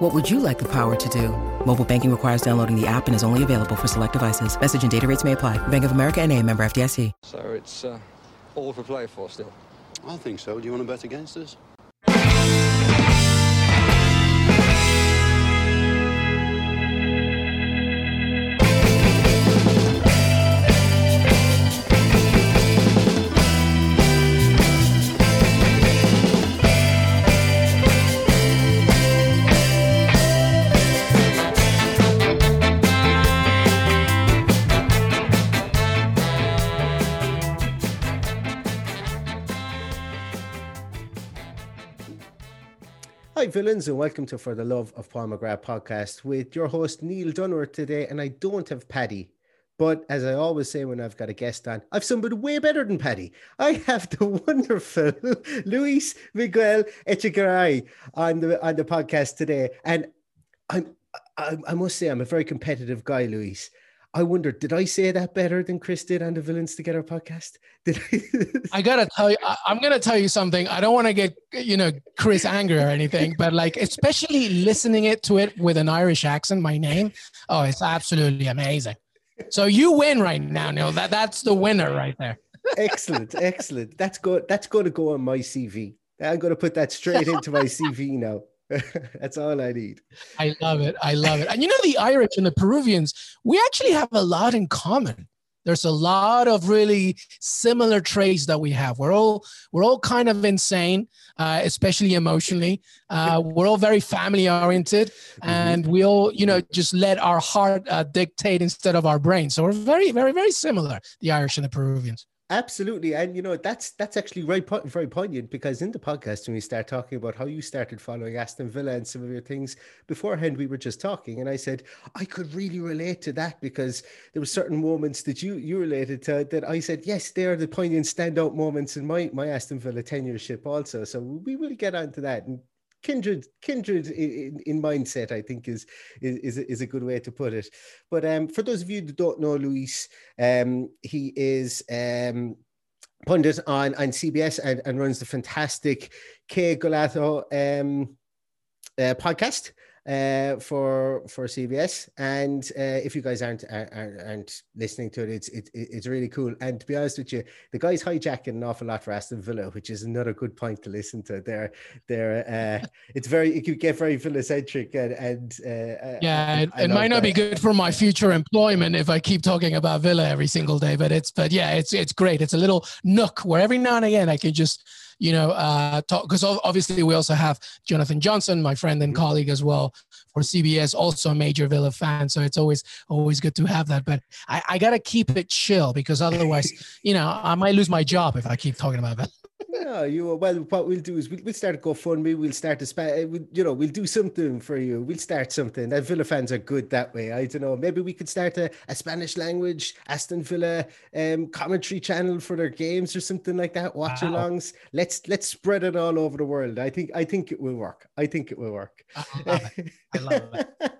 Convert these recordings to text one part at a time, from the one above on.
What would you like the power to do? Mobile banking requires downloading the app and is only available for select devices. Message and data rates may apply. Bank of America and a member FDIC. So it's uh, all for play for still. I think so. Do you want to bet against us? Hi, villains, and welcome to For the Love of Paul McGrath podcast with your host, Neil Dunworth, today. And I don't have Paddy, but as I always say when I've got a guest on, I've somebody way better than Paddy. I have the wonderful Luis Miguel Echegaray on the, on the podcast today. And I'm, I, I must say, I'm a very competitive guy, Luis. I wonder, did I say that better than Chris did on the Villains Together podcast? Did I? I gotta tell you, I, I'm gonna tell you something. I don't want to get you know Chris angry or anything, but like especially listening it to it with an Irish accent, my name, oh, it's absolutely amazing. So you win right now, Neil. That that's the winner right there. excellent, excellent. That's good. That's going to go on my CV. I'm going to put that straight into my CV now. That's all I need. I love it. I love it. And you know, the Irish and the Peruvians, we actually have a lot in common. There's a lot of really similar traits that we have. We're all we're all kind of insane, uh, especially emotionally. Uh, we're all very family oriented, and we all, you know, just let our heart uh, dictate instead of our brain. So we're very, very, very similar. The Irish and the Peruvians. Absolutely, and you know that's that's actually right, very poignant because in the podcast when we start talking about how you started following Aston Villa and some of your things beforehand, we were just talking, and I said I could really relate to that because there were certain moments that you you related to that I said yes, they are the poignant standout moments in my my Aston Villa tenureship also. So we will get onto that and kindred kindred in, in mindset i think is, is is a good way to put it. But um for those of you that don't know luis um he is um pundit on on cbs and, and runs the fantastic Que Golazo um uh, podcast uh, for for CBS. And uh, if you guys aren't, aren't aren't listening to it, it's it, it's really cool. And to be honest with you, the guys hijacking an awful lot for Aston Villa, which is another good point to listen to. There, there, uh, it's very it could get very Villa centric and and uh, yeah, it, it might not that. be good for my future employment if I keep talking about Villa every single day. But it's but yeah, it's it's great. It's a little nook where every now and again I can just you know, uh, talk because obviously we also have Jonathan Johnson, my friend and mm-hmm. colleague as well for CBS, also a major Villa fan. So it's always always good to have that. But I, I gotta keep it chill because otherwise, you know, I might lose my job if I keep talking about that. No, you well. What we'll do is we'll, we'll start a GoFundMe. We'll start a spa. Uh, we, you know, we'll do something for you. We'll start something. That Villa fans are good that way. I don't know. Maybe we could start a, a Spanish language Aston Villa um, commentary channel for their games or something like that. Watch wow. alongs. Let's let's spread it all over the world. I think I think it will work. I think it will work. I love it. I love it.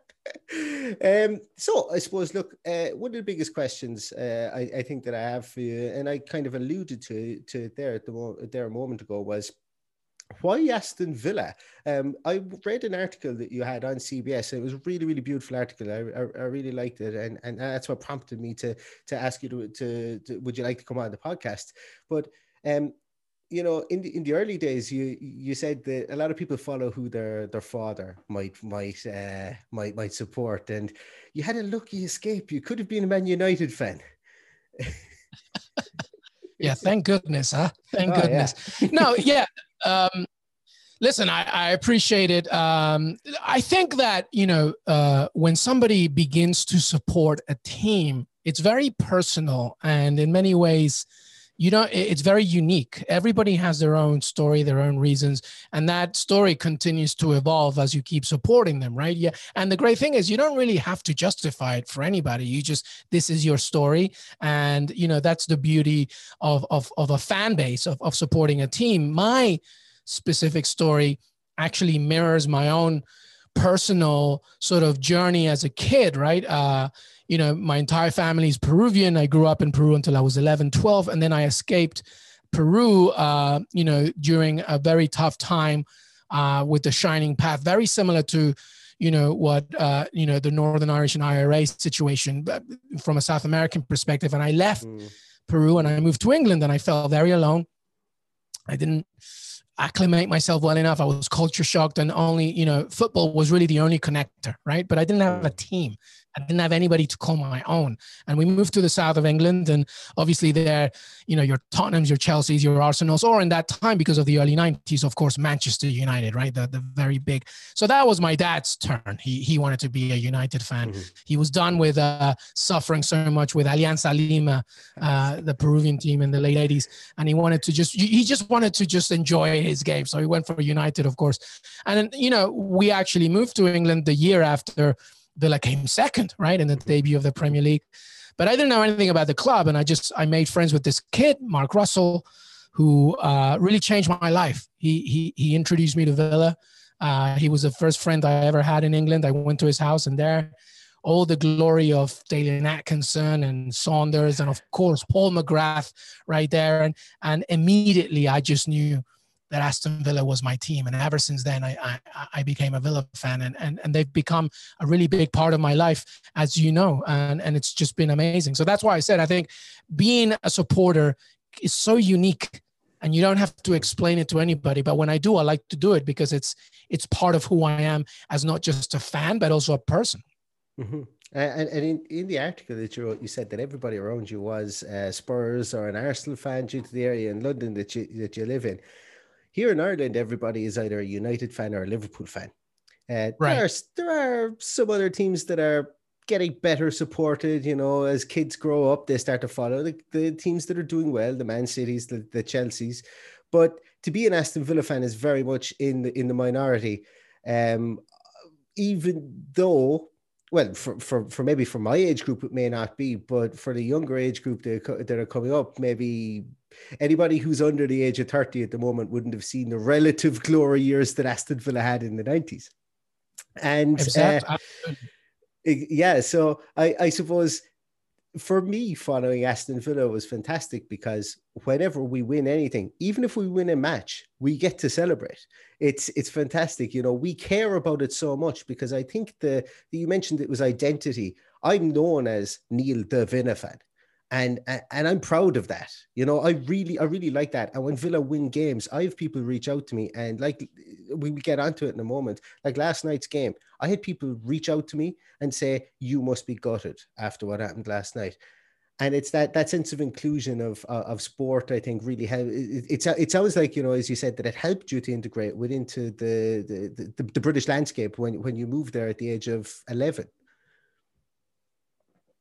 um, so I suppose, look, uh, one of the biggest questions uh, I, I, think that I have for you, and I kind of alluded to to it there at the mo- there a moment ago, was why Aston Villa? Um, I read an article that you had on CBS. It was a really, really beautiful article. I, I, I, really liked it, and and that's what prompted me to to ask you to, to, to would you like to come on the podcast? But um, you know, in the in the early days, you you said that a lot of people follow who their their father might might uh, might might support, and you had a lucky escape. You could have been a Man United fan. yeah, thank goodness, huh? Thank oh, goodness. Yeah. no, yeah. Um, listen, I, I appreciate it. Um, I think that you know uh, when somebody begins to support a team, it's very personal, and in many ways you know it's very unique. Everybody has their own story their own reasons and that story continues to evolve as you keep supporting them right? Yeah and the great thing is you don't really have to justify it for anybody. You just this is your story. And you know that's the beauty of of, of a fan base of, of supporting a team. My specific story actually mirrors my own personal sort of journey as a kid right? Uh you know, my entire family is Peruvian. I grew up in Peru until I was 11, 12, and then I escaped Peru, uh, you know, during a very tough time uh, with the Shining Path, very similar to, you know, what, uh, you know, the Northern Irish and IRA situation from a South American perspective. And I left mm. Peru and I moved to England and I felt very alone. I didn't acclimate myself well enough. I was culture shocked, and only you know football was really the only connector, right? But I didn't have a team. I didn't have anybody to call my own. And we moved to the south of England, and obviously there, you know, your Tottenhams, your Chelseas, your Arsenals, or in that time because of the early '90s, of course, Manchester United, right? The the very big. So that was my dad's turn. He he wanted to be a United fan. Mm-hmm. He was done with uh, suffering so much with Alianza Lima, uh, the Peruvian team in the late '80s, and he wanted to just he just wanted to just enjoy his game. So he went for United, of course. And you know, we actually moved to England the year after Villa came second, right, in the debut of the Premier League. But I didn't know anything about the club, and I just I made friends with this kid, Mark Russell, who uh, really changed my life. He he he introduced me to Villa. Uh, he was the first friend I ever had in England. I went to his house, and there, all the glory of Dalian Atkinson and Saunders, and of course Paul McGrath, right there, and and immediately I just knew that Aston Villa was my team. And ever since then, I, I, I, became a Villa fan and, and, and they've become a really big part of my life, as you know, and, and it's just been amazing. So that's why I said, I think being a supporter is so unique and you don't have to explain it to anybody. But when I do, I like to do it because it's, it's part of who I am as not just a fan, but also a person. Mm-hmm. And, and in, in the article that you wrote, you said that everybody around you was uh, Spurs or an Arsenal fan due to the area in London that you that you live in. Here in Ireland, everybody is either a United fan or a Liverpool fan. Uh, right. There are, there are some other teams that are getting better supported. You know, as kids grow up, they start to follow the, the teams that are doing well, the Man Cities, the, the Chelseas. But to be an Aston Villa fan is very much in the in the minority. Um, even though well, for, for, for maybe for my age group, it may not be, but for the younger age group that, that are coming up, maybe anybody who's under the age of 30 at the moment wouldn't have seen the relative glory years that Aston Villa had in the 90s. And uh, yeah, so I, I suppose for me, following Aston Villa was fantastic because whenever we win anything, even if we win a match, we get to celebrate. It's it's fantastic. You know, we care about it so much because I think the you mentioned it was identity. I'm known as Neil the fan and and I'm proud of that. You know, I really I really like that. And when Villa win games, I have people reach out to me, and like we get onto it in a moment. Like last night's game, I had people reach out to me and say, "You must be gutted after what happened last night." And it's that that sense of inclusion of uh, of sport. I think really help. It, it's it sounds like you know, as you said, that it helped you to integrate within the the, the the British landscape when when you moved there at the age of eleven.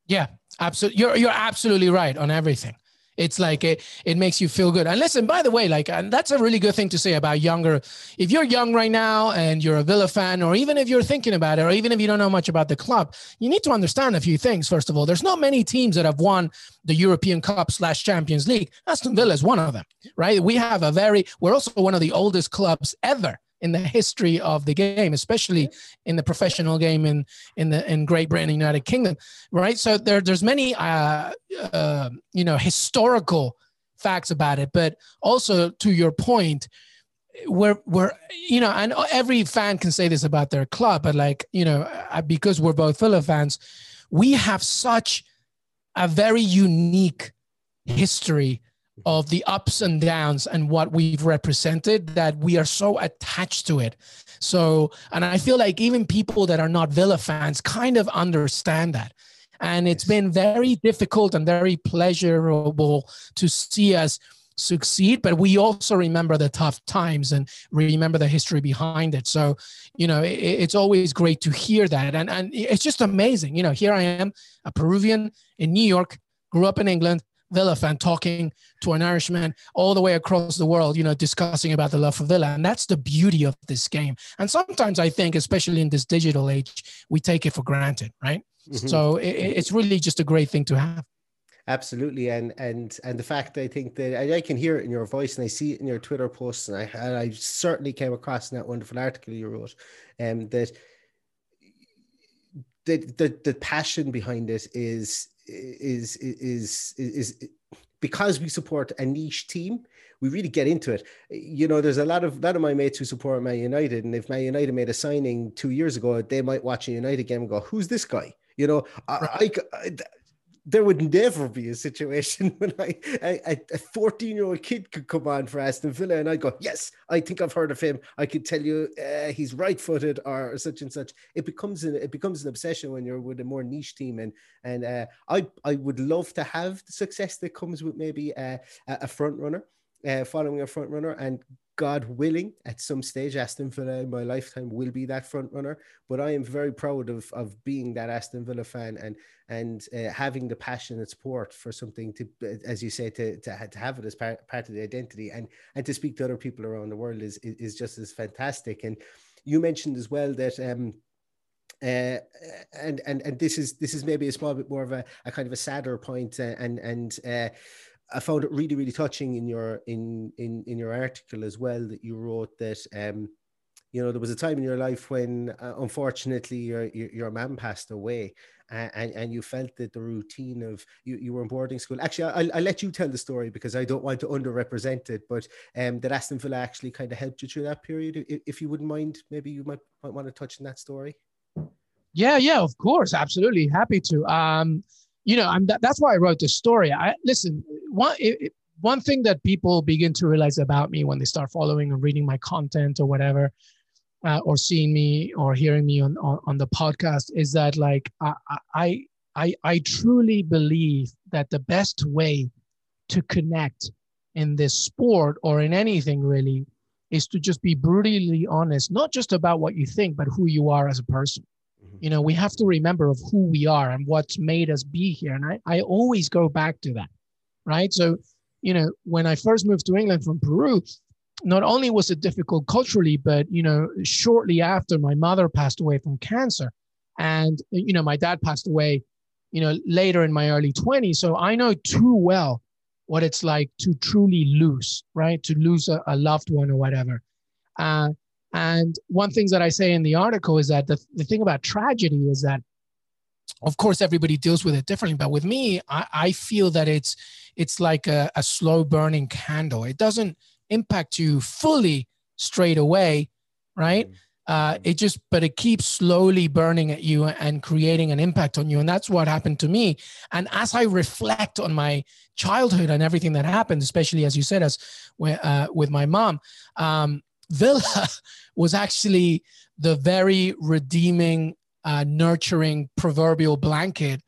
Yeah, absolutely. You're you're absolutely right on everything. It's like it, it makes you feel good. And listen, by the way, like, and that's a really good thing to say about younger. If you're young right now and you're a Villa fan, or even if you're thinking about it, or even if you don't know much about the club, you need to understand a few things. First of all, there's not many teams that have won the European Cup slash Champions League. Aston Villa is one of them, right? We have a very, we're also one of the oldest clubs ever in the history of the game, especially in the professional game in in the in Great Britain, United Kingdom, right? So there there's many uh, uh, you know historical facts about it, but also to your point, we're we're you know, and every fan can say this about their club, but like you know, because we're both Villa fans, we have such a very unique history of the ups and downs and what we've represented that we are so attached to it. So, and I feel like even people that are not Villa fans kind of understand that. And it's been very difficult and very pleasurable to see us succeed, but we also remember the tough times and remember the history behind it. So, you know, it, it's always great to hear that. And, and it's just amazing. You know, here I am, a Peruvian in New York, grew up in England, Villa fan talking to an Irishman all the way across the world, you know, discussing about the love for Villa. And that's the beauty of this game. And sometimes I think, especially in this digital age, we take it for granted, right? Mm-hmm. So it, it's really just a great thing to have. Absolutely, and and and the fact I think that I, can hear it in your voice and I see it in your Twitter posts, and I and I certainly came across in that wonderful article you wrote, um, that the the the passion behind it is is is is, is because we support a niche team, we really get into it. You know, there's a lot of lot of my mates who support Man United, and if Man United made a signing two years ago, they might watch a United game and go, "Who's this guy?" You know, I, I, there would never be a situation when I, a 14 year old kid could come on for Aston Villa and I go, yes, I think I've heard of him. I could tell you uh, he's right footed or such and such. It becomes an, it becomes an obsession when you're with a more niche team. And, and uh, I, I would love to have the success that comes with maybe a, a front runner. Uh, following a front runner and God willing, at some stage, Aston Villa in my lifetime will be that front runner. But I am very proud of of being that Aston Villa fan and and uh, having the passionate support for something to, as you say, to to, to have it as part, part of the identity and and to speak to other people around the world is is just as fantastic. And you mentioned as well that. Um, uh, and and and this is this is maybe a small bit more of a, a kind of a sadder point, uh, and and uh, I found it really, really touching in your in in in your article as well that you wrote that um, you know there was a time in your life when uh, unfortunately your your, your mom passed away and, and you felt that the routine of you, you were in boarding school. Actually I'll, I'll let you tell the story because I don't want to underrepresent it but um that Aston Villa actually kind of helped you through that period if, if you wouldn't mind maybe you might, might want to touch on that story. Yeah yeah of course. Absolutely. Happy to. Um you know, I'm that, that's why I wrote this story. I listen. One it, one thing that people begin to realize about me when they start following or reading my content or whatever, uh, or seeing me or hearing me on, on on the podcast is that like I I I I truly believe that the best way to connect in this sport or in anything really is to just be brutally honest, not just about what you think, but who you are as a person you know we have to remember of who we are and what's made us be here and i, I always go back to that right? So you know when i first moved to england from peru not only was it difficult culturally but you know shortly after my mother passed away from cancer and you know my dad passed away you know later in my early 20s so i know too well what it's like to truly lose right? To lose a, a loved one or whatever. Uh, and one thing that I say in the article is that the, the thing about tragedy is that, of course, everybody deals with it differently. But with me, I, I feel that it's it's like a, a slow burning candle. It doesn't impact you fully straight away, right? Mm-hmm. Uh, it just, but it keeps slowly burning at you and creating an impact on you. And that's what happened to me. And as I reflect on my childhood and everything that happened, especially as you said, as uh, with my mom, um, Villa was actually the very redeeming, uh, nurturing proverbial blanket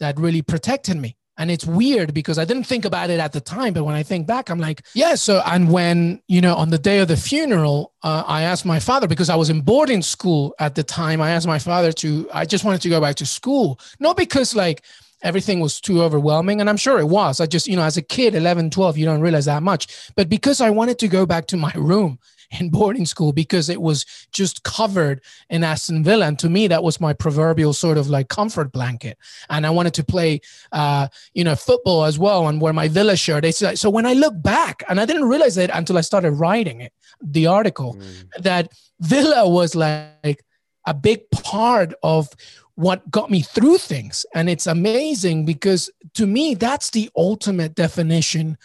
that really protected me. And it's weird because I didn't think about it at the time, but when I think back, I'm like, yeah. So, and when, you know, on the day of the funeral, uh, I asked my father, because I was in boarding school at the time, I asked my father to, I just wanted to go back to school. Not because like everything was too overwhelming. And I'm sure it was. I just, you know, as a kid, 11, 12, you don't realize that much. But because I wanted to go back to my room in boarding school because it was just covered in Aston Villa. And to me, that was my proverbial sort of like comfort blanket. And I wanted to play, uh, you know, football as well and wear my Villa shirt. So when I look back, and I didn't realize it until I started writing it, the article, mm. that Villa was like a big part of what got me through things. And it's amazing because to me, that's the ultimate definition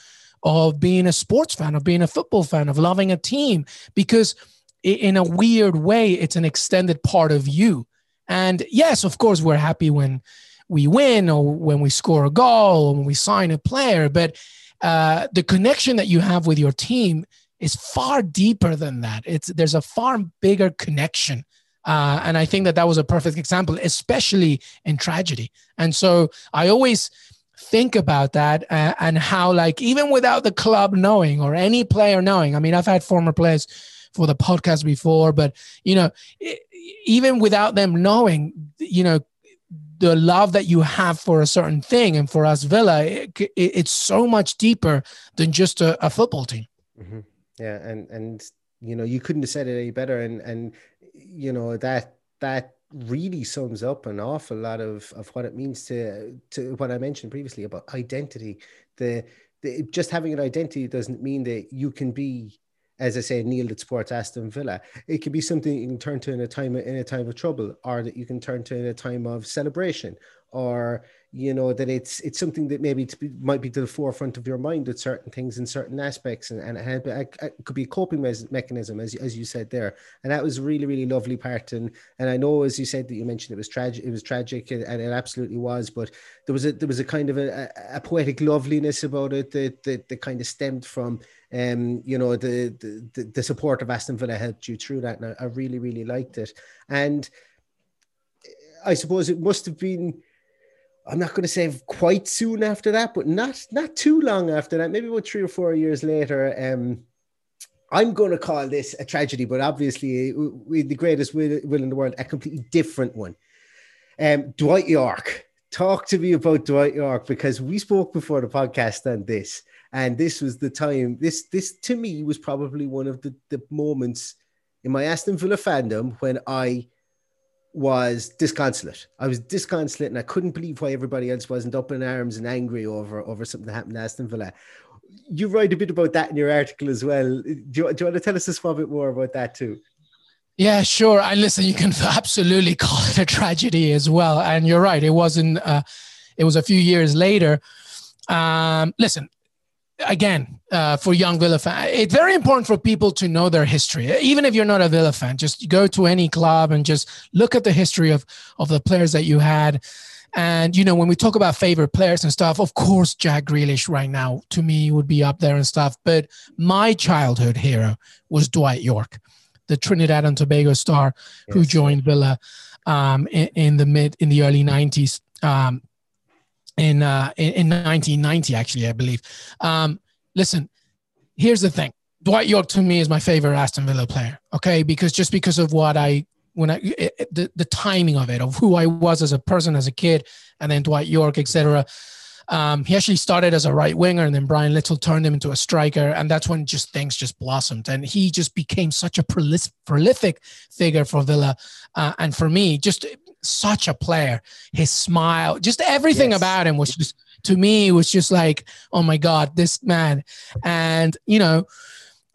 of being a sports fan, of being a football fan, of loving a team, because in a weird way, it's an extended part of you. And yes, of course, we're happy when we win or when we score a goal or when we sign a player, but uh, the connection that you have with your team is far deeper than that. It's there's a far bigger connection. Uh, and I think that that was a perfect example, especially in tragedy. And so I always think about that uh, and how like even without the club knowing or any player knowing i mean i've had former players for the podcast before but you know even without them knowing you know the love that you have for a certain thing and for us Villa, it, it, it's so much deeper than just a, a football team. Mm-hmm. Yeah, and and you know you couldn't have said it any better, and and you know that that really sums up an awful lot of of what it means to to what I mentioned previously about identity. The, the just having an identity doesn't mean that you can be as I say, Neil that supports Aston Villa. It could be something you can turn to in a time in a time of trouble, or that you can turn to in a time of celebration, or you know that it's it's something that maybe be, might be to the forefront of your mind with certain things in certain aspects and, and it, it could be a coping mechanism as, as you said there. And that was really really lovely part and and i know as you said that you mentioned it was tragic it was tragic and, and it absolutely was but there was a there was a kind of a, a poetic loveliness about it that, that that kind of stemmed from um you know the, the the support of aston villa helped you through that and I, I really really liked it. And i suppose it must have been I'm not going to say quite soon after that, but not not too long after that. Maybe about three or four years later. Um, I'm going to call this a tragedy, but obviously, with the greatest will, will in the world, a completely different one. Um, Dwight Yorke. Talk to me about Dwight Yorke because we spoke before the podcast on this, and this was the time. This this to me was probably one of the, the moments in my Aston Villa fandom when I was disconsolate. I was disconsolate and I couldn't believe why everybody else wasn't up in arms and angry over, over something that happened to Aston Villa. You write a bit about that in your article as well. Do you, do you want to tell us a small bit more about that too? Yeah, sure. And listen, you can absolutely call it a tragedy as well. And you're right. It wasn't, uh, it was a few years later. Um, listen, again, uh, for young Villa fans, it's very important for people to know their history. Even if you're not a Villa fan, just go to any club and just look at the history of of the players that you had. And you know, when we talk about favorite players and stuff, of course, Jack Grealish right now to me would be up there and stuff. But my childhood hero was Dwight Yorke, the Trinidad and Tobago star yes. who joined Villa um, in, in, the mid in the early '90s. Um, in uh, in, in 1990, actually, I believe. Um, listen, here's the thing: Dwight Yorke to me is my favorite Aston Villa player. Okay, because just because of what I when I it, the the timing of it, of who I was as a person, as a kid, and then Dwight Yorke, etc. Um, he actually started as a right winger, and then Brian Little turned him into a striker, and that's when just things just blossomed, and he just became such a prolific figure for Villa, uh, and for me, just such a player. His smile, just everything yes. about him was just to me was just like, oh my god, this man. And you know,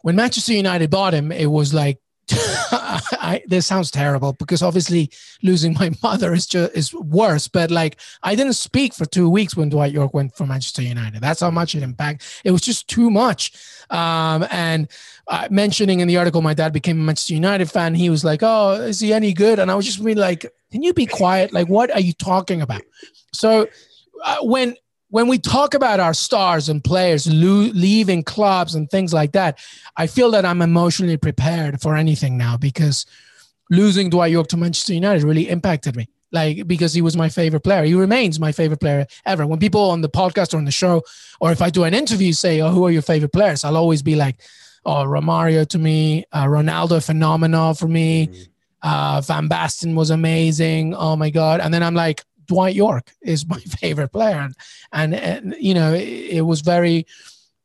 when Manchester United bought him, it was like I, this sounds terrible because obviously losing my mother is just is worse. But like I didn't speak for two weeks when Dwight Yorke went for Manchester United. That's how much it impacted. It was just too much. Um, and uh, mentioning in the article, my dad became a Manchester United fan. He was like, "Oh, is he any good?" And I was just really like, "Can you be quiet? Like, what are you talking about?" So uh, when when we talk about our stars and players lo- leaving clubs and things like that, I feel that I'm emotionally prepared for anything now because losing Dwight Yorke to Manchester United really impacted me. Like because he was my favorite player, he remains my favorite player ever. When people on the podcast or on the show, or if I do an interview, say, "Oh, who are your favorite players?" I'll always be like, "Oh, Romario to me, uh, Ronaldo phenomenal for me, mm. uh, Van Basten was amazing. Oh my god!" And then I'm like, Dwight Yorke is my favorite player, and and, and you know it, it, was very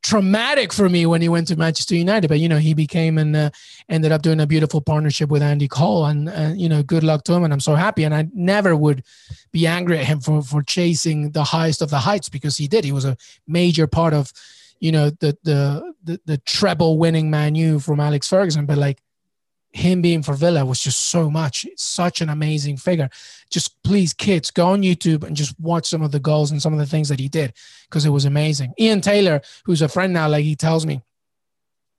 traumatic for me when he went to Manchester United. But you know he became and uh, ended up doing a beautiful partnership with Andy Cole, and you know good luck to him, and I'm so happy. And I never would be angry at him for for chasing the highest of the heights because he did. He was a major part of you know the the the, the treble winning Man U from Alex Ferguson, but like him being for Villa was just so much. It's such an amazing figure. Just please, kids, go on YouTube and just watch some of the goals and some of the things that he did because it was amazing. Ian Taylor, who's a friend now, like he tells me,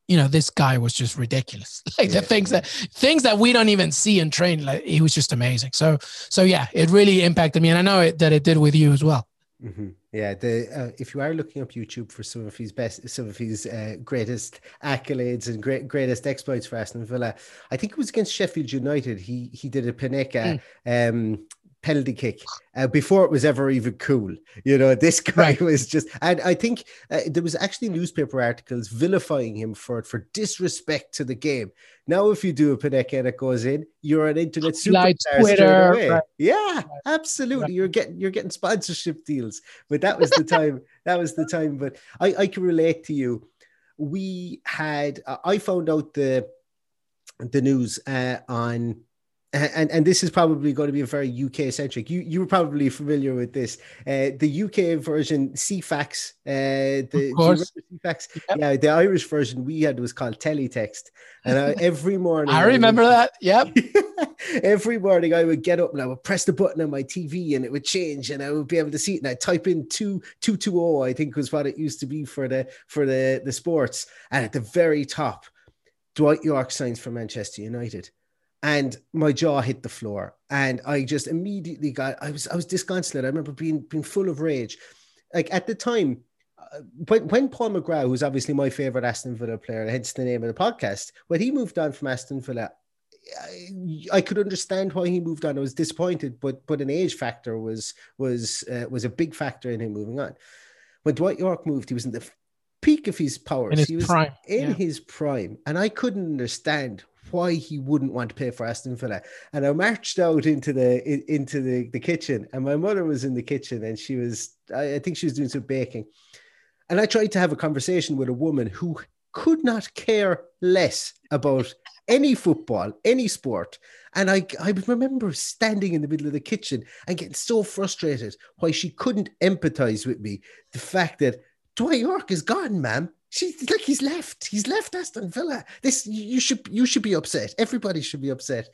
you know, this guy was just ridiculous. Like yeah. the things that things that we don't even see in train, like he was just amazing. So, so yeah, it really impacted me, and I know it, that it did with you as well. Mm-hmm. Yeah, the uh, if you are looking up YouTube for some of his best, some of his uh, greatest accolades and great greatest exploits for Aston Villa, I think it was against Sheffield United. He he did a Panenka mm. um, penalty kick uh, before it was ever even cool. You know, this guy right. was just, and I think uh, there was actually newspaper articles vilifying him for it for disrespect to the game. Now, if you do a Panenka and it goes in, you're an internet superstar Twitter, straight away. Right. Yeah, absolutely. Right. You're getting you're getting sponsorship deals. But that was the time. that was the time. But I I can relate to you. We had uh, I found out the the news uh, on and and this is probably going to be a very UK centric. You you were probably familiar with this. Uh, the UK version, Ceefax. Uh, the, of course. Ceefax? Yep. Yeah, the Irish version we had was called Teletext, and I, every morning I remember I would, that. Yep. every morning I would get up and I would press the button on my TV and it would change, and I would be able to see it. And I type in two two two zero. I think was what it used to be for the for the the sports, and at the very top, Dwight Yorke signs for Manchester United and my jaw hit the floor and i just immediately got i was i was disconsolate i remember being being full of rage like at the time uh, when, when paul mcgrath who's obviously my favorite aston villa player hence the name of the podcast when he moved on from aston villa I, I could understand why he moved on. I was disappointed, but but an age factor was was uh, was a big factor in him moving on. When Dwight Yorke moved, he was in the peak of his powers. His he was prime. in yeah. his prime, and I couldn't understand why he wouldn't want to pay for Aston Villa. And I marched out into the into the, the kitchen, and my mother was in the kitchen, and she was I, think she was doing some baking. And I tried to have a conversation with a woman who could not care less about any football, any sport. And I, I remember standing in the middle of the kitchen and getting so frustrated why she couldn't empathize with me. The fact that Dwight Yorke is gone, ma'am. She's like he's left. He's left Aston Villa. This you should you should be upset. Everybody should be upset.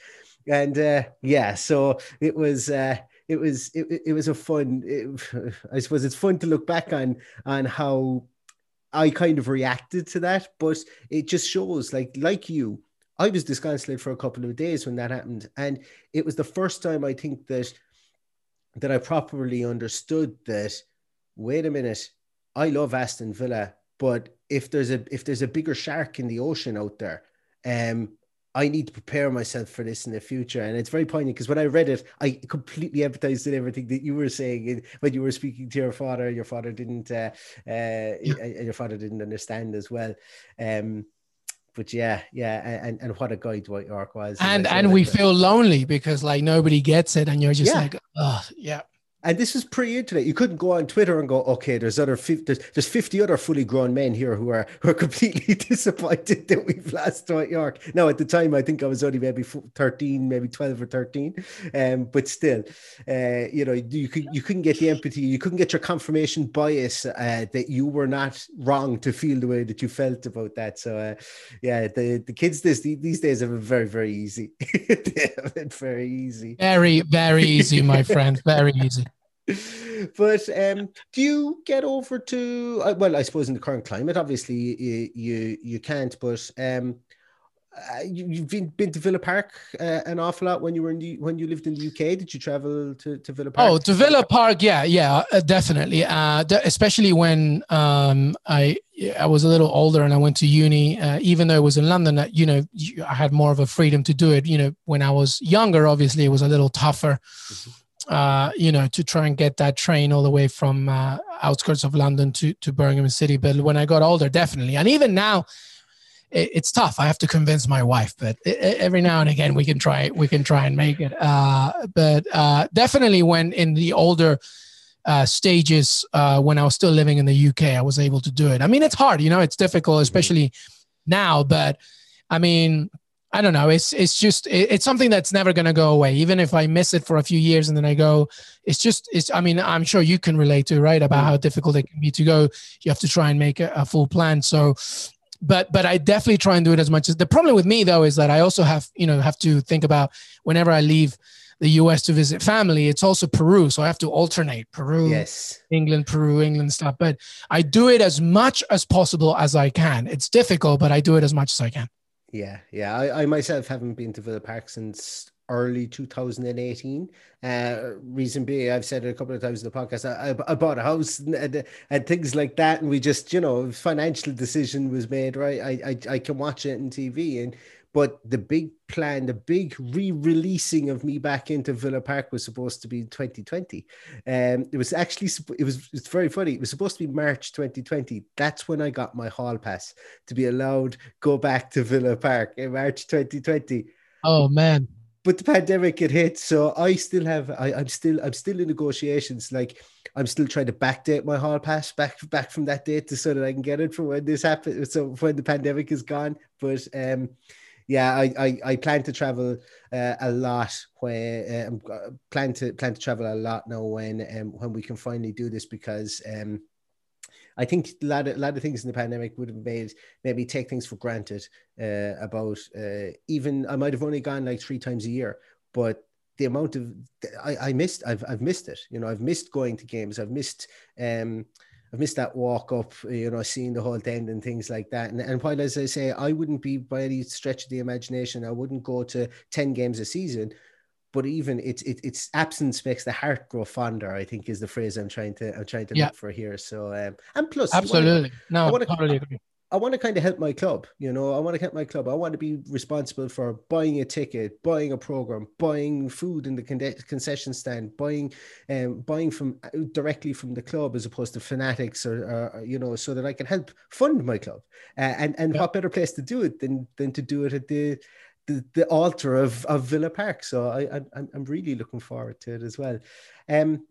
And uh, yeah, so it was uh, it was it, it was a fun. It, I suppose it's fun to look back on on how I kind of reacted to that, but it just shows like like you. I was disconsolate for a couple of days when that happened, and it was the first time I think that that I properly understood that. Wait a minute, I love Aston Villa, but if there's a if there's a bigger shark in the ocean out there, um, I need to prepare myself for this in the future. And it's very poignant because when I read it, I completely empathized with everything that you were saying when you were speaking to your father. Your father didn't, uh, uh, yeah. your father didn't understand as well. Um, but yeah, yeah, and, and what a guy Dwight Yorke was. And and we feel lonely because like nobody gets it, and you're just yeah. like, oh yeah, and this is pre-internet. You couldn't go on Twitter and go, "Okay, there's other there's, there's 50 other fully grown men here who are who are completely disappointed that we've lost Dwight Yorke." Now, at the time, I think I was only maybe 13, maybe 12 or 13, um, but still, uh, you know, you could you couldn't get the empathy, you couldn't get your confirmation bias uh, that you were not wrong to feel the way that you felt about that. So, uh, yeah, the the kids this these days have very very easy. they have very easy. Very very easy, my friend. Very easy but um, do you get over to uh, well i suppose in the current climate obviously you you, you can't but um, uh, you, have been, been to Villa Park uh, an awful lot when you were in the, when you lived in the UK. Did you travel to, to Villa Park? Oh, to Villa Park, yeah, yeah, uh, definitely. Uh, de- especially when um, I I was a little older and I went to uni. Uh, even though it was in London, you know, I had more of a freedom to do it. You know, when I was younger, obviously it was a little tougher. Mm-hmm uh, you know, to try and get that train all the way from uh, outskirts of London to, to Birmingham City. But when I got older, definitely. And even now, it, it's tough. I have to convince my wife, but it, every now and again we can try, we can try and make it. Uh, but uh, definitely when in the older uh, stages, uh, when I was still living in the UK, I was able to do it. I mean, it's hard, you know, it's difficult, especially now, but I mean, I don't know. It's it's just it's something that's never going to go away. Even if I miss it for a few years and then I go, it's just it's. I mean, I'm sure you can relate to right about mm. how difficult it can be to go. You have to try and make a, a full plan. So, but but I definitely try and do it as much as. The problem with me though is that I also have you know have to think about whenever I leave the US to visit family, it's also Peru. So I have to alternate Peru, yes, England, Peru, England stuff. But I do it as much as possible as I can. It's difficult, but I do it as much as I can. Yeah, yeah. I, I myself haven't been to Villa Park since early 2018. Uh, reason being, I've said it a couple of times in the podcast. I, I, I bought a house and, and, and, things like that, and we just, you know, financial decision was made. Right, I, I I can watch it on TV, and But the big plan, the big re-releasing of me back into Villa Park was supposed to be 2020. Um, it was actually it was it's very funny. It was supposed to be March 2020. That's when I got my hall pass to be allowed go back to Villa Park in March 2020. Oh man! But the pandemic had hit, so I still have. I, I'm still. I'm still in negotiations. Like I'm still trying to backdate my hall pass back back from that date to so that I can get it for when this happens. So when the pandemic is gone. But um, yeah, I, I, I plan to travel uh, a lot. When um, plan to plan to travel a lot now when um, when we can finally do this because um, I think a lot of a lot of things in the pandemic would have made maybe take things for granted uh, about uh, even I might have only gone like three times a year, but the amount of I, I missed I've I've missed it. You know, I've missed going to games. I've missed um I've missed that walk up, you know, seeing the whole den and things like that. And, and while, as I say, I wouldn't be by any stretch of the imagination, I wouldn't go to 10 games a season, but even it's it, it's absence makes the heart grow fonder. I think is the phrase I'm trying to I'm trying to yeah. look for here. So um, and plus, absolutely, no, I wanna, totally agree. I want to kind of help my club, you know. I want to help my club. I want to be responsible for buying a ticket, buying a program, buying food in the concession stand, buying, um, buying from uh, directly from the club as opposed to fanatics, or, or you know, so that I can help fund my club. Uh, and and yeah. what better place to do it than than to do it at the the, the altar of, of Villa Park. So I, I I'm really looking forward to it as well. Um,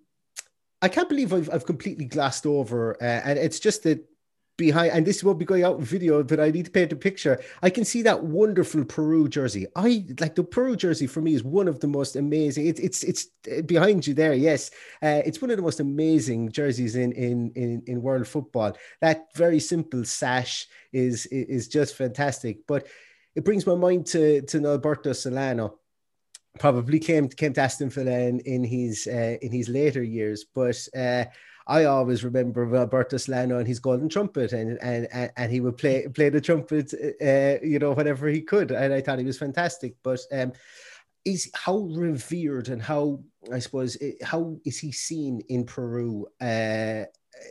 I can't believe I've, I've completely glassed over, uh, and it's just that behind, and this won't be going out in video, but I need to paint a picture. I can see that wonderful Peru jersey. I like the Peru jersey for me is one of the most amazing. It's it's it's behind you there. Yes, uh, it's one of the most amazing jerseys in in in in world football. That very simple sash is is just fantastic. But it brings my mind to to Alberto Solano. Probably came came to Aston Villa in, in his uh, in his later years, but. Uh, I always remember Alberto Solano and his golden trumpet, and and and he would play play the trumpet, uh, you know, whenever he could, and I thought he was fantastic. But um, is how revered and how I suppose how is he seen in Peru, uh,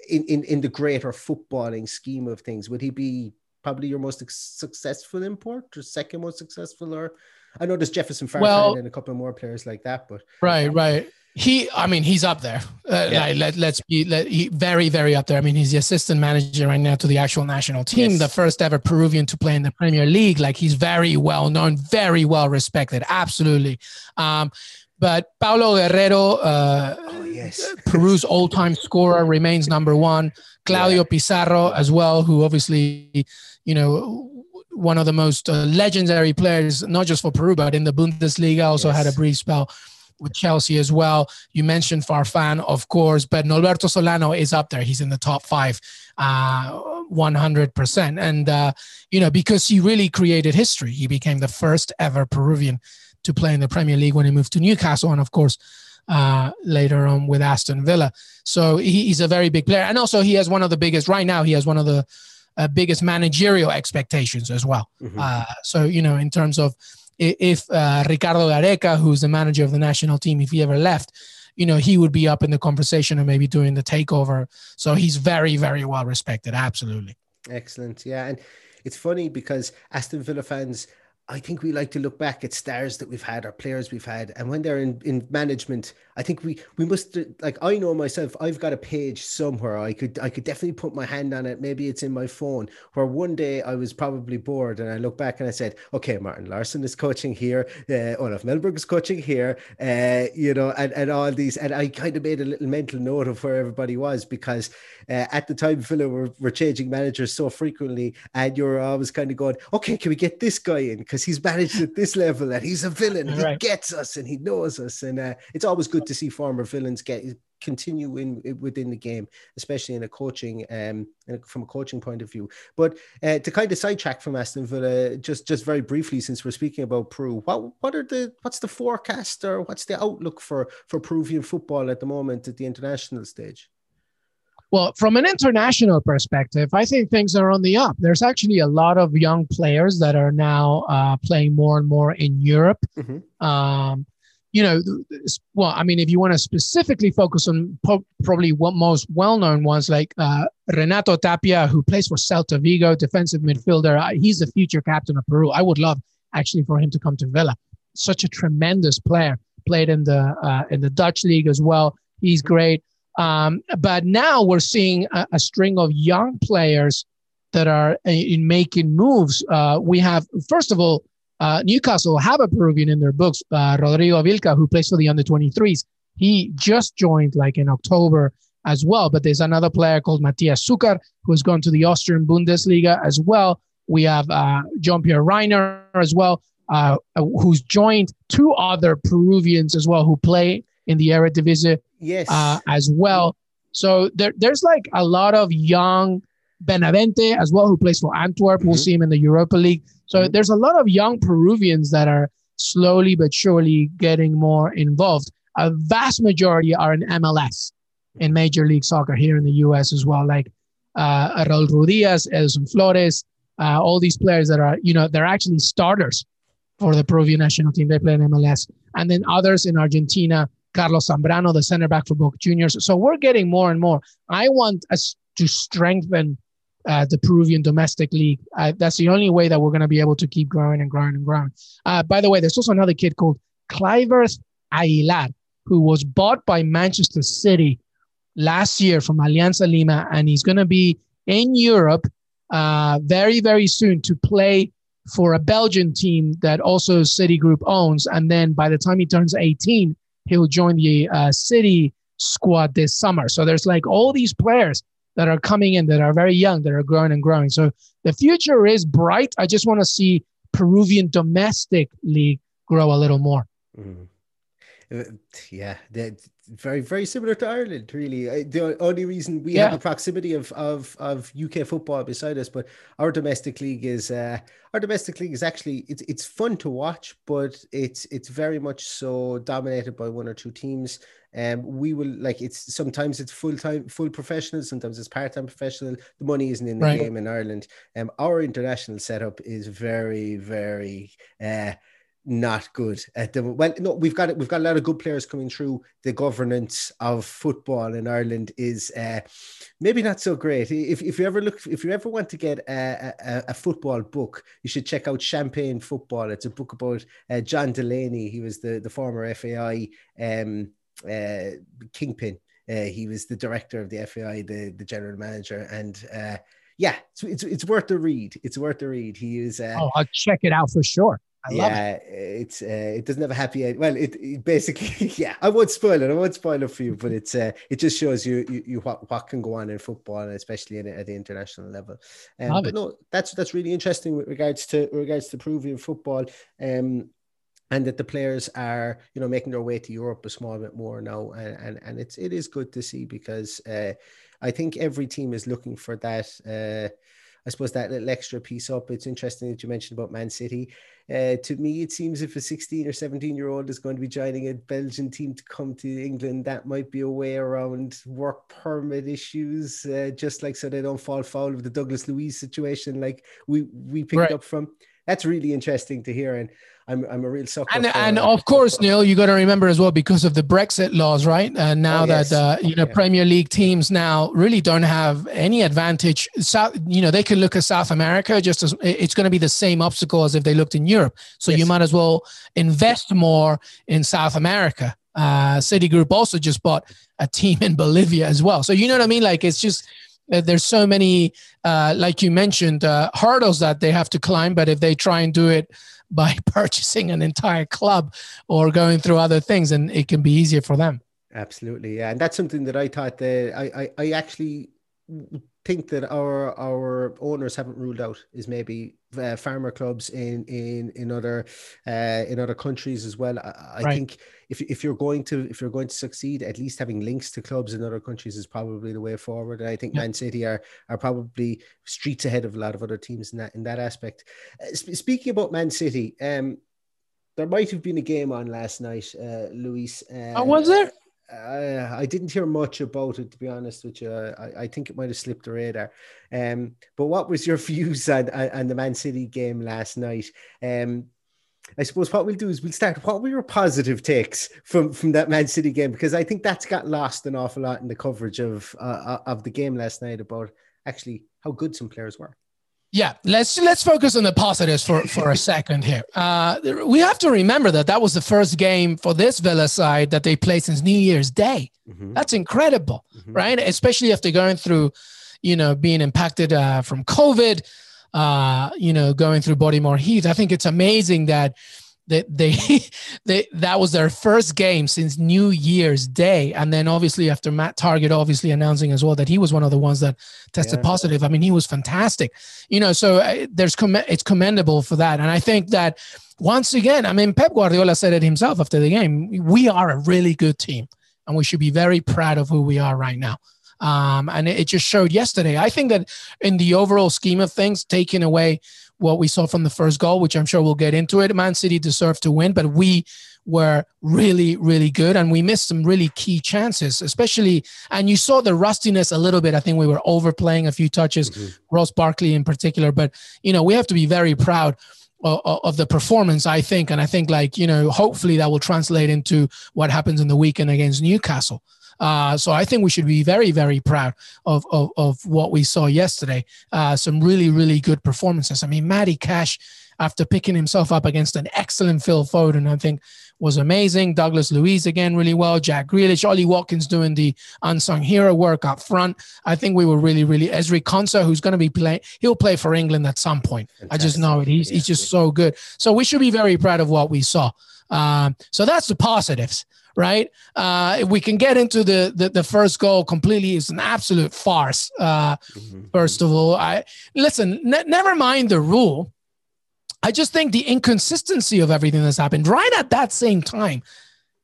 in in in the greater footballing scheme of things? Would he be probably your most successful import or second most successful or I know there's Jefferson Farfan well, and a couple more players like that, but right, right. He, I mean, he's up there. Uh, yeah. like, let, let's be let, he, very, very up there. I mean, he's the assistant manager right now to the actual national team, yes. the first ever Peruvian to play in the Premier League. Like, he's very well known, very well respected. Absolutely. Um, but Paolo Guerrero, uh, oh, yes. Peru's all-time scorer, remains number one. Claudio yeah. Pizarro as well, who obviously, you know, one of the most uh, legendary players, not just for Peru, but in the Bundesliga. Also yes. had a brief spell with Chelsea as well. You mentioned Farfan, of course, but Nolberto Solano is up there. He's in the top five, uh, 100%. And, uh, you know, because he really created history. He became the first ever Peruvian to play in the Premier League when he moved to Newcastle. And, of course, uh, later on with Aston Villa. So he, he's a very big player. And also, he has one of the biggest, right now, he has one of the uh, biggest managerial expectations as well. Mm-hmm. Uh, so, you know, in terms of if uh, Ricardo Gareca, who's the manager of the national team, if he ever left, you know, he would be up in the conversation and maybe doing the takeover. So he's very, very well respected. Absolutely. Excellent. Yeah. And it's funny because Aston Villa fans I think we like to look back at stars that we've had or players we've had, and when they're in, in management, I think we we must like I know myself. I've got a page somewhere. I could I could definitely put my hand on it. Maybe it's in my phone. Where one day I was probably bored, and I look back and I said, "Okay, Martin Laursen is coaching here. Uh, Olof Mellberg is coaching here. Uh, you know, and and all these." And I kind of made a little mental note of where everybody was because uh, at the time Villa were, were changing managers so frequently, and you're always kind of going, "Okay, can we get this guy in?" Because he's managed at this level and he's a villain. He right. gets us and he knows us, and uh, it's always good to see former villains get continue in within the game, especially in a coaching um from a coaching point of view. But uh, to kind of sidetrack from Aston Villa, just just very briefly, since we're speaking about Peru, what what are the what's the forecast or what's the outlook for for Peruvian football at the moment at the international stage? Well, from an international perspective, I think things are on the up. There's actually a lot of young players that are now uh, playing more and more in Europe. Mm-hmm. Um, you know, well, I mean, if you want to specifically focus on po- probably what most well-known ones like uh, Renato Tapia, who plays for Celta Vigo, defensive midfielder. Uh, he's the future captain of Peru. I would love actually for him to come to Villa. Such a tremendous player. Played in the uh, in the Dutch league as well. He's great. Um, but now we're seeing a, a, string of young players that are uh, in making moves. Uh, we have, first of all, uh, Newcastle have a Peruvian in their books, uh, Rodrigo Vilca, who plays for the under 23s. He just joined like in October as well. But there's another player called Matías Succar who has gone to the Austrian Bundesliga as well. We have uh, Jean Pierre Rhyner as well, uh, who's joined two other Peruvians as well who play in the Eredivisie yes. uh, as well. So there, there's like a lot of young Benavente as well, who plays for Antwerp. Mm-hmm. We'll see him in the Europa League. So mm-hmm. there's a lot of young Peruvians that are slowly but surely getting more involved. A vast majority are in MLS, in Major League Soccer here in the US as well, like uh, Raul Ruidíaz, Edison Flores, uh, all these players that are, you know, they're actually starters for the Peruvian national team. They play in MLS. And then others in Argentina, Carlos Zambrano, the center back for Boca Juniors. So we're getting more and more. I want us to strengthen uh, the Peruvian domestic league. Uh, that's the only way that we're going to be able to keep growing and growing and growing. Uh, by the way, there's also another kid called Kluiverth Aguilar, who was bought by Manchester City last year from Alianza Lima, and he's going to be in Europe uh, very, very soon to play for a Belgian team that also City Group owns. And then by the time he turns 18, he'll join the uh, City squad this summer. So there's like all these players that are coming in that are very young, that are growing and growing. So the future is bright. I just want to see Peruvian domestic league grow a little more. Mm-hmm. Uh, yeah, very very similar to Ireland. Really, the only reason we yeah. have the proximity of, of of UK football beside us, but our domestic league is uh, our domestic league is actually it's it's fun to watch, but it's it's very much so dominated by one or two teams. Um, we will like it's sometimes it's full time, full professional, sometimes it's part time professional. The money isn't in the right. game in Ireland. Um, our international setup is very, very uh not good at the well no we've got we've got a lot of good players coming through the governance of football in ireland is uh maybe not so great if, if you ever look if you ever want to get a, a, a football book you should check out champagne football it's a book about uh, john delaney he was the the former fai um uh kingpin uh, he was the director of the fai the the general manager and uh yeah, it's, it's, it's worth the read. It's worth the read. He is. Uh, oh, I'll check it out for sure. I yeah, it. it's uh, it doesn't have a happy end. Well, it, it, basically, yeah, I won't spoil it. I won't spoil it for you, but it's uh, it just shows you you, you what, what can go on in football, especially in, at the international level. Um, but it. no, that's that's really interesting with regards to regards to Peruvian football. Um, and that the players are, you know, making their way to Europe a small bit more now, and and, and it's it is good to see because uh, I think every team is looking for that. Uh, I suppose that little extra piece up. It's interesting that you mentioned about Man City. Uh, to me, it seems if a 16 or 17 year old is going to be joining a Belgian team to come to England, that might be a way around work permit issues, uh, just like so they don't fall foul of the Douglas Luiz situation, like we we picked right. up from. That's really interesting to hear, and I'm, I'm a real sucker. And, for, and of course, Neil, you got to remember as well because of the Brexit laws, right? And uh, now oh, yes. that uh, you know yeah. Premier League teams now really don't have any advantage. South, you know, they can look at South America just as it's going to be the same obstacle as if they looked in Europe. So yes. you might as well invest more in South America. Uh, City Group also just bought a team in Bolivia as well. So you know what I mean? Like it's just there's so many, uh, like you mentioned, uh, hurdles that they have to climb. But if they try and do it by purchasing an entire club or going through other things, and it can be easier for them. Absolutely, yeah, and that's something that I thought that I, I, I actually think that our our owners haven't ruled out is maybe uh, farmer clubs in in in other uh, in other countries as well. I, I right. think if if you're going to if you're going to succeed, at least having links to clubs in other countries is probably the way forward. And I think Man City are are probably streets ahead of a lot of other teams in that in that aspect. Uh, speaking about Man City, um, there might have been a game on last night, uh, Luis. Uh, oh, was there? Uh, I didn't hear much about it to be honest with you. I, I think it might have slipped the radar. Um, but what was your views on, on the Man City game last night? Um, I suppose what we'll do is we'll start. What were your positive takes from from that Man City game? Because I think that's got lost an awful lot in the coverage of uh, of the game last night about actually how good some players were. Yeah, let's let's focus on the positives for for a second here. Uh, we have to remember that that was the first game for this Villa side that they played since New Year's Day. Mm-hmm. That's incredible, mm-hmm. right? Especially after going through, you know, being impacted uh, from COVID, uh, you know, going through Bodymoor Heath. I think it's amazing that they, they, they that was their first game since New Year's Day, and then obviously after Matt Targett obviously announcing as well that he was one of the ones that tested yeah. positive. I mean, he was fantastic, you know. So uh, there's it's commendable for that, and I think that once again, I mean, Pep Guardiola said it himself after the game. We are a really good team, and we should be very proud of who we are right now. Um, and it, it just showed yesterday. I think that in the overall scheme of things, taking away what we saw from the first goal, which I'm sure we'll get into it. Man City deserved to win, but we were really, really good and we missed some really key chances, especially. And you saw the rustiness a little bit. I think we were overplaying a few touches, mm-hmm. Ross Barkley in particular. But, you know, we have to be very proud of, of the performance, I think. And I think, like, you know, hopefully that will translate into what happens in the weekend against Newcastle. Uh, so I think we should be very, very proud of, of, of what we saw yesterday. Uh, some really, really good performances. I mean, Matty Cash, after picking himself up against an excellent Phil Foden, I think was amazing. Douglas Luiz again really well. Jack Grealish, Ollie Watkins doing the unsung hero work up front. I think we were really, really Ezri Konsa, who's going to be playing. He'll play for England at some point. Fantastic. I just know it. He's, yeah. he's just so good. So we should be very proud of what we saw. Um, so that's the positives right? Uh, we can get into the, the, the first goal completely is an absolute farce. Uh, mm-hmm. First of all, I listen. never mind the rule. I just think the inconsistency of everything that's happened right at that same time.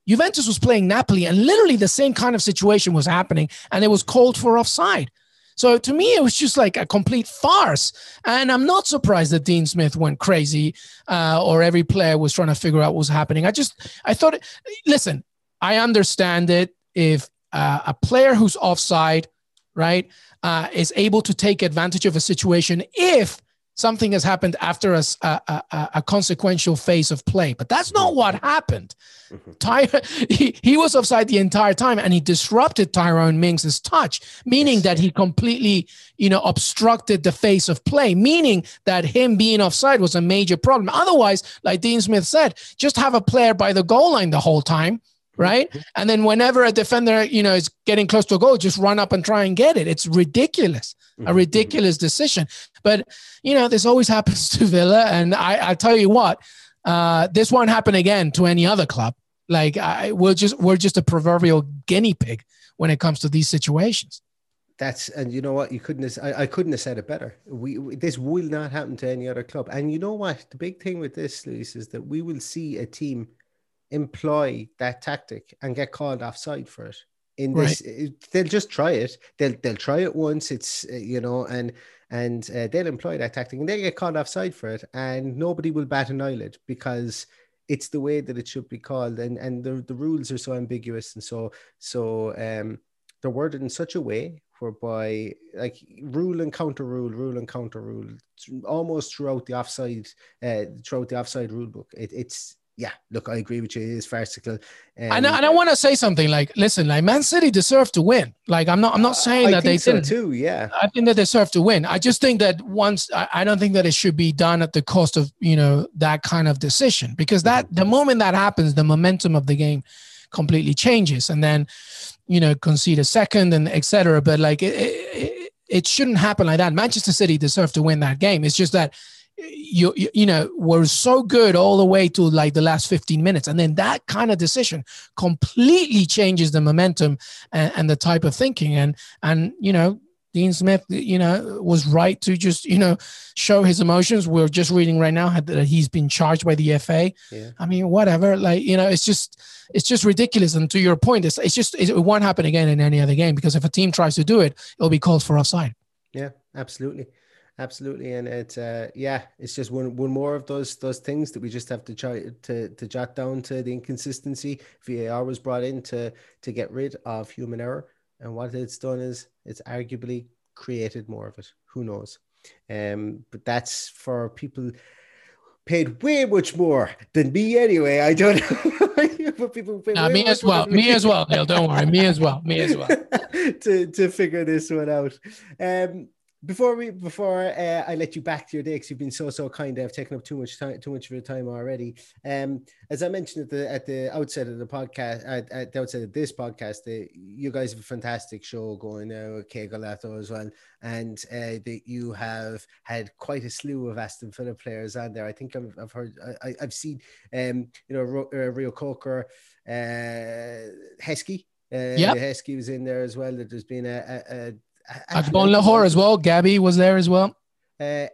Juventus was playing Napoli, and literally the same kind of situation was happening, and it was called for offside. So to me, it was just like a complete farce. And I'm not surprised that Dean Smith went crazy uh, or every player was trying to figure out what was happening. I just, I thought, listen, I understand it if uh, a player who's offside, right, uh, is able to take advantage of a situation if something has happened after a, a, a, consequential phase of play. But that's not what happened. Mm-hmm. Ty, he, he was offside the entire time and he disrupted Tyrone Mings' touch, meaning that he completely, you know, obstructed the face of play, meaning that him being offside was a major problem. Otherwise, like Dean Smith said, just have a player by the goal line the whole time right? Mm-hmm. And then whenever a defender, you know, is getting close to a goal, just run up and try and get it. It's ridiculous, a mm-hmm. ridiculous decision. But you know, this always happens to Villa, and I, I tell you what, uh, this won't happen again to any other club. Like I, we're just we're just a proverbial guinea pig when it comes to these situations. That's and you know what you couldn't have, I, I couldn't have said it better. We, we, this will not happen to any other club. And you know what? The big thing with this, Luis, is that we will see a team employ that tactic and get called offside for it. In this, right. they'll just try it. They'll they'll try it once. It's uh, you know, and and uh, they'll employ that tactic and they get called offside for it, and nobody will bat an eyelid because it's the way that it should be called, and and the the rules are so ambiguous and so so um they're worded in such a way whereby like rule and counter rule, rule and counter rule, almost throughout the offside, uh, throughout the offside rule book. It, it's yeah, look, I agree with you. It is farcical. Um, and, and I want to say something like, listen, like Man City deserved to win. Like I'm not, I'm not saying that they so didn't. too. Yeah, I think that they deserve to win. I just think that once, I, I, don't think that it should be done at the cost of you know that kind of decision because that the moment that happens, the momentum of the game completely changes, and then you know concede a second and etc. But like it, it, it shouldn't happen like that. Manchester City deserve to win that game. It's just that you, you you know were so good all the way to like the last 15 minutes and then that kind of decision completely changes the momentum and, and the type of thinking and and you know Dean Smith, you know, was right to just, you know, show his emotions. We're just reading right now that he's been charged by the FA. Yeah. I mean, whatever. Like, you know, it's just, it's just ridiculous. And to your point, it's, it's just, it won't happen again in any other game because if a team tries to do it, it'll be called for offside. Yeah, absolutely absolutely and it's uh yeah it's just one one more of those those things that we just have to try to to jot down to the inconsistency. Var was brought in to to get rid of human error and what it's done is it's arguably created more of it. Who knows? Um but that's for people paid way much more than me anyway. I don't know. But people pay nah, me as well me. as well Neil don't worry me as well me as well. To to figure this one out. Um before we before uh, I let you back to your day, because you've been so so kind. I've taken up too much time, too much of your time already. Um, as I mentioned at the at the outset of the podcast, at, at the outset of this podcast, uh, you guys have a fantastic show going now with Que Golazo as well, and uh, that you have had quite a slew of Aston Villa players on there. I think I've, I've heard, I, have seen, um, you know, Ro, uh, Reo-Coker, uh, Heskey. Uh, yeah, Heskey was in there as well. That there's been a, a, a Agbonlahor as well. Gabby was there as well. Uh,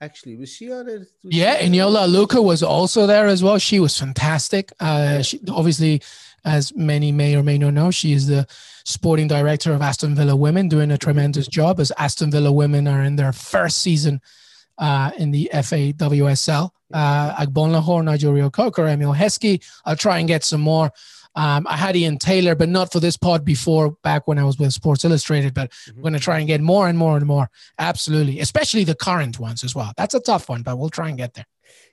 actually was she on it? Yeah, Eniola Aluko was also there as well. She was fantastic. Uh, she obviously, as many may or may not know, she is the sporting director of Aston Villa Women, doing a tremendous job as Aston Villa Women are in their first season uh, in the FAWSL. Uh, Agbon Lahore, Nigel Reo-Coker, Emile Heskey. I'll try and get some more um, I had Ian Taylor, but not for this pod before back when I was with Sports Illustrated. But mm-hmm. we're going to try and get more and more and more. Absolutely. Especially the current ones as well. That's a tough one, but we'll try and get there.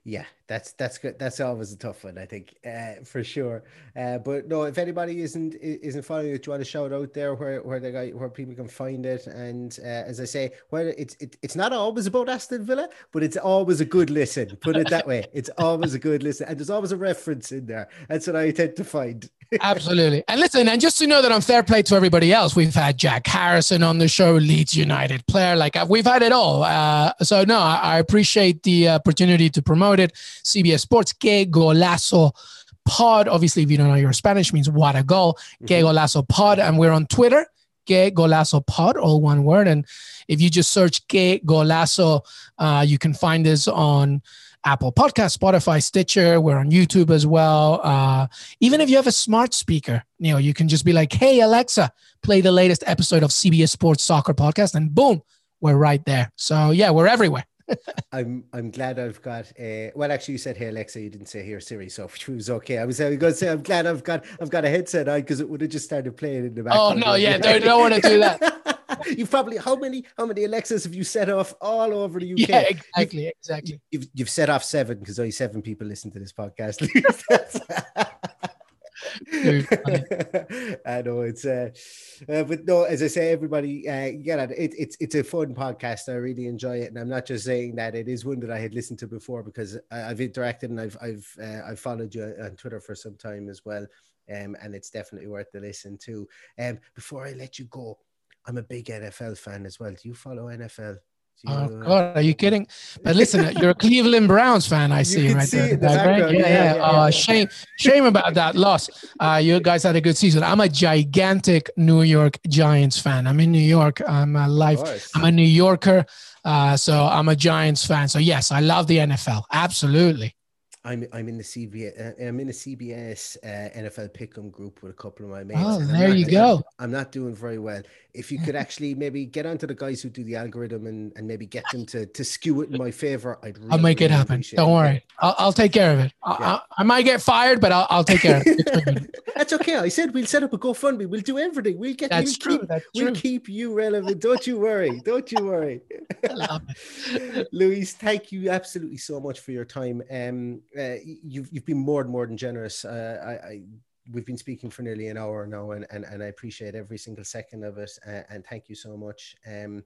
Yeah, that's that's good. That's always a tough one, I think, uh, for sure. Uh, but no, if anybody isn't isn't following it, do you want to shout out there where where the guy where people can find it. And uh, as I say, where it's it, it's not always about Aston Villa, but it's always a good listen. Put it that way. It's always a good listen, and there's always a reference in there. That's what I tend to find. Absolutely. And listen, and just to know that I'm fair play to everybody else, we've had Jack Harrison on the show, Leeds United player. Like uh, we've had it all. Uh, so no, I, I, appreciate the opportunity to promote it. CBS Sports, Que Golazo Pod. Obviously, if you don't know your Spanish, means what a goal. Que mm-hmm. Golazo Pod. And we're on Twitter, Que Golazo Pod, all one word. And if you just search Que Golazo, uh, you can find us on Apple Podcast, Spotify, Stitcher. We're on YouTube as well. Uh, even if you have a smart speaker, you know, you can just be like, "Hey Alexa, play the latest episode of CBS Sports Soccer Podcast," and boom, we're right there. So yeah, we're everywhere. I'm I'm glad I've got a well actually you said hey Alexa you didn't say here Siri so it was okay I was going to say I'm glad I've got I've got a headset on because it would have just started playing in the oh, background. Oh no yeah don't, don't want to do that you probably how many how many Alexas have you set off all over the UK? Yeah, exactly, you've, exactly. You've you've set off seven because only seven people listen to this podcast. I know it's uh, uh, but no, as I say, everybody uh, get it. It's it's a fun podcast. I really enjoy it, and I'm not just saying that. It is one that I had listened to before because I've interacted and I've I've uh, I've followed you on Twitter for some time as well. Um, and it's definitely worth the listen to. Um, before I let you go, I'm a big NFL fan as well. Do you follow NFL? Oh God, are you kidding? But listen, you're a Cleveland Browns fan. I see right see there. The yeah, yeah, yeah. yeah, uh, shame, shame about that loss. Uh, you guys had a good season. I'm a gigantic New York Giants fan. I'm in New York. I'm a life. I'm a New Yorker. Uh, so I'm a Giants fan. So yes, I love the NFL. Absolutely. I'm I'm in the CBS uh, I'm in the CBS uh, NFL Pick'em group with a couple of my mates. Oh, there you go. I'm not doing very well. If you could actually maybe get onto the guys who do the algorithm and, and maybe get them to, to skew it in my favor, I'd really, I'll make it happen. Don't worry. I'll, I'll take care of it. I, yeah. I, I, might get fired, but I'll, I'll take care of it. That's okay. I said we'll set up a GoFundMe. We'll do everything. We'll get. That's we'll true. Keep, That's we'll true. keep you relevant. Don't you worry. Don't you worry. Luis, thank you absolutely so much for your time. Um, uh, you've you've been more than more than generous. Uh, I, I we've been speaking for nearly an hour now, and and, and I appreciate every single second of it. Uh, and thank you so much. Um,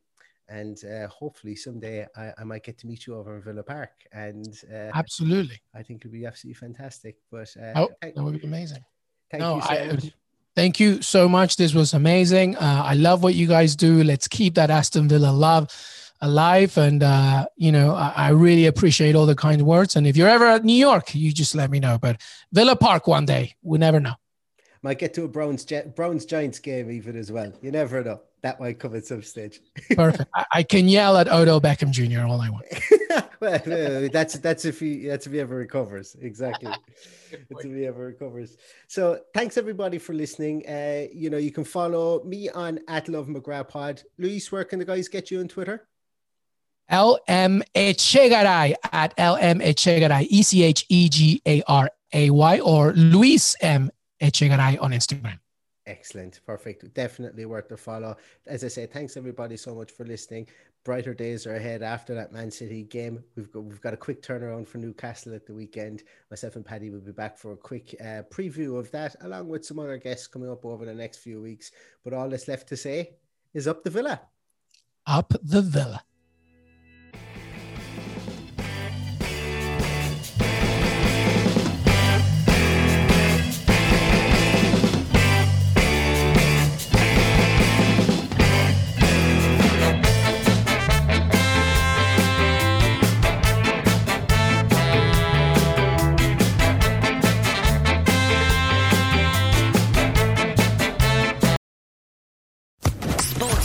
and uh, hopefully someday I, I, might get to meet you over in Villa Park. And uh, absolutely, I think it'll be absolutely fantastic. But uh, oh, that would be amazing. Thank no, you so I, much. Thank you so much. This was amazing. Uh, I love what you guys do. Let's keep that Aston Villa love alive. And, uh, you know, I, I, really appreciate all the kind words. And if you're ever at New York, you just let me know. But Villa Park one day, we never know. Might get to a Browns, Browns Giants game even as well. You never know. That might come at some stage. Perfect. I, I, can yell at Odell Beckham Jr. all I want. well, that's that's if he that's if he ever recovers. Exactly. that's if he ever recovers. So thanks everybody for listening. Uh, you know, you can follow me on at Love McGrath Pod. Luis, where can the guys get you on Twitter? LM Echegaray at LM Echegaray, E C H E G A R A Y, or Luis M Echegaray on Instagram. Excellent. Perfect. Definitely worth the follow. As I say, thanks everybody so much for listening. Brighter days are ahead after that Man City game. We've got we've got a quick turnaround for Newcastle at the weekend. Myself and Paddy will be back for a quick uh, preview of that, along with some other guests coming up over the next few weeks. But all that's left to say is up the villa. up the villa.